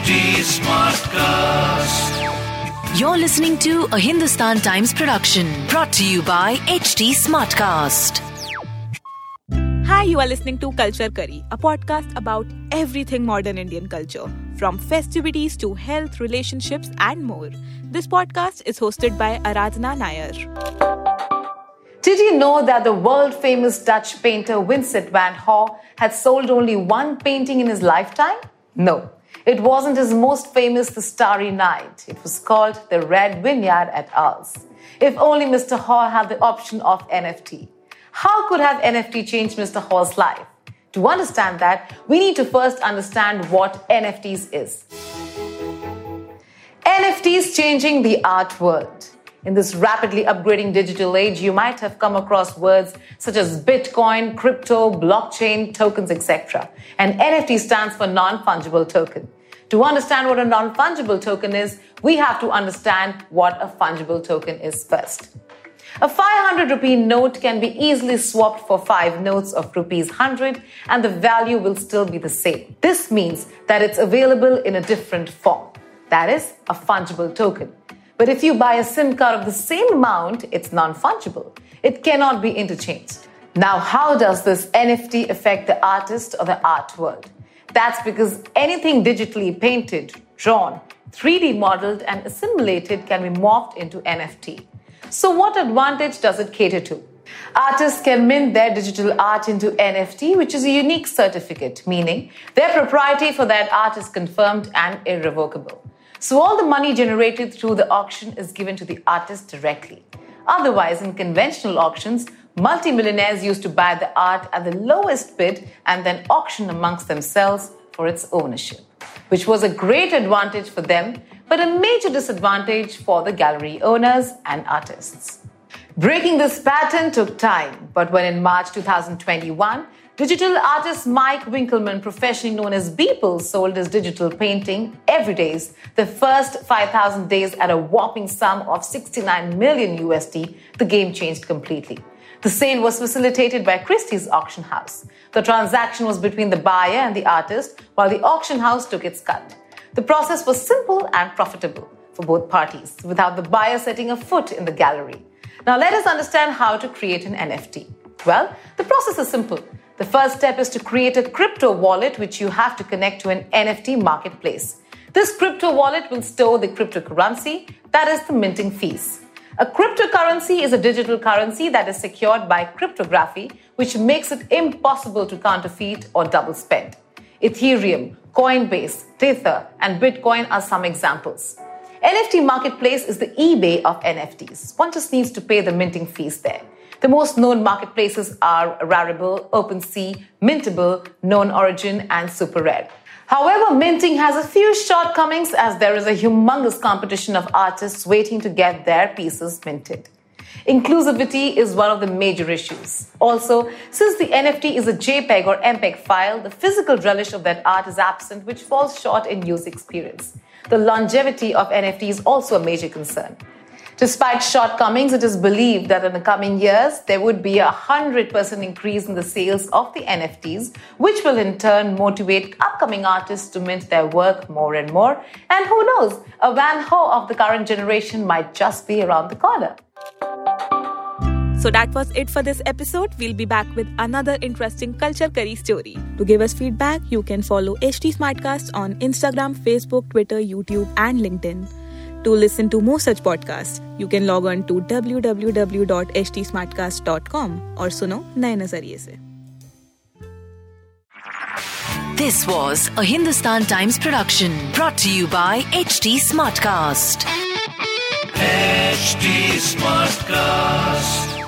HT Smartcast. You're listening to a Hindustan Times production brought to you by HT Smartcast. Hi, you are listening to Culture Curry, a podcast about everything modern Indian culture, from festivities to health, relationships, and more. This podcast is hosted by Aradhana Nair. Did you know that the world famous Dutch painter Vincent van Gogh had sold only one painting in his lifetime? No. It wasn't his most famous The Starry Night. It was called The Red Vineyard at Arles. If only Mr. Gogh had the option of NFT. How could have NFT changed Mr. Gogh's life? To understand that, we need to first understand what NFTs is. NFTs changing the art world. In this rapidly upgrading digital age, you might have come across words such as Bitcoin, crypto, blockchain, tokens, etc. And NFT stands for non-fungible token. To understand what a non-fungible token is, we have to understand what a fungible token is first. A 500 rupee note can be easily swapped for 5 notes of rupees 100 and the value will still be the same. This means that it's available in a different form. That is a fungible token. But if you buy a SIM card of the same amount, it's non fungible. It cannot be interchanged. Now, how does this NFT affect the artist or the art world? That's because anything digitally painted, drawn, 3D modeled, and assimilated can be morphed into NFT. So, what advantage does it cater to? Artists can mint their digital art into NFT, which is a unique certificate, meaning their propriety for that art is confirmed and irrevocable. So all the money generated through the auction is given to the artist directly. Otherwise, in conventional auctions, multimillionaires used to buy the art at the lowest bid and then auction amongst themselves for its ownership, which was a great advantage for them, but a major disadvantage for the gallery owners and artists. Breaking this pattern took time, but when in March 2021, Digital artist Mike Winkelmann, professionally known as Beeple, sold his digital painting Everydays, the first 5,000 days at a whopping sum of 69 million USD. The game changed completely. The sale was facilitated by Christie's auction house. The transaction was between the buyer and the artist, while the auction house took its cut. The process was simple and profitable for both parties, without the buyer setting a foot in the gallery. Now, let us understand how to create an NFT. Well, the process is simple. The first step is to create a crypto wallet, which you have to connect to an NFT marketplace. This crypto wallet will store the cryptocurrency, that is the minting fees. A cryptocurrency is a digital currency that is secured by cryptography, which makes it impossible to counterfeit or double spend. Ethereum, Coinbase, Tether, and Bitcoin are some examples. NFT Marketplace is the eBay of NFTs. One just needs to pay the minting fees there. The most known marketplaces are Rarible, OpenSea, Mintable, Known Origin, and Super Rare. However, minting has a few shortcomings as there is a humongous competition of artists waiting to get their pieces minted. Inclusivity is one of the major issues. Also, since the NFT is a JPEG or MPEG file, the physical relish of that art is absent, which falls short in user experience. The longevity of NFT is also a major concern. Despite shortcomings, it is believed that in the coming years, there would be a 100% increase in the sales of the NFTs, which will in turn motivate upcoming artists to mint their work more and more. And who knows, a Van Gogh of the current generation might just be around the corner. So that was it for this episode. We'll be back with another interesting culture curry story. To give us feedback, you can follow HT Smartcast on Instagram, Facebook, Twitter, YouTube, and LinkedIn. To listen to more such podcasts, you can log on to www.htsmartcast.com or suno नए नजरिए से. This was a Hindustan Times production brought to you by HT Smartcast. HT Smartcast.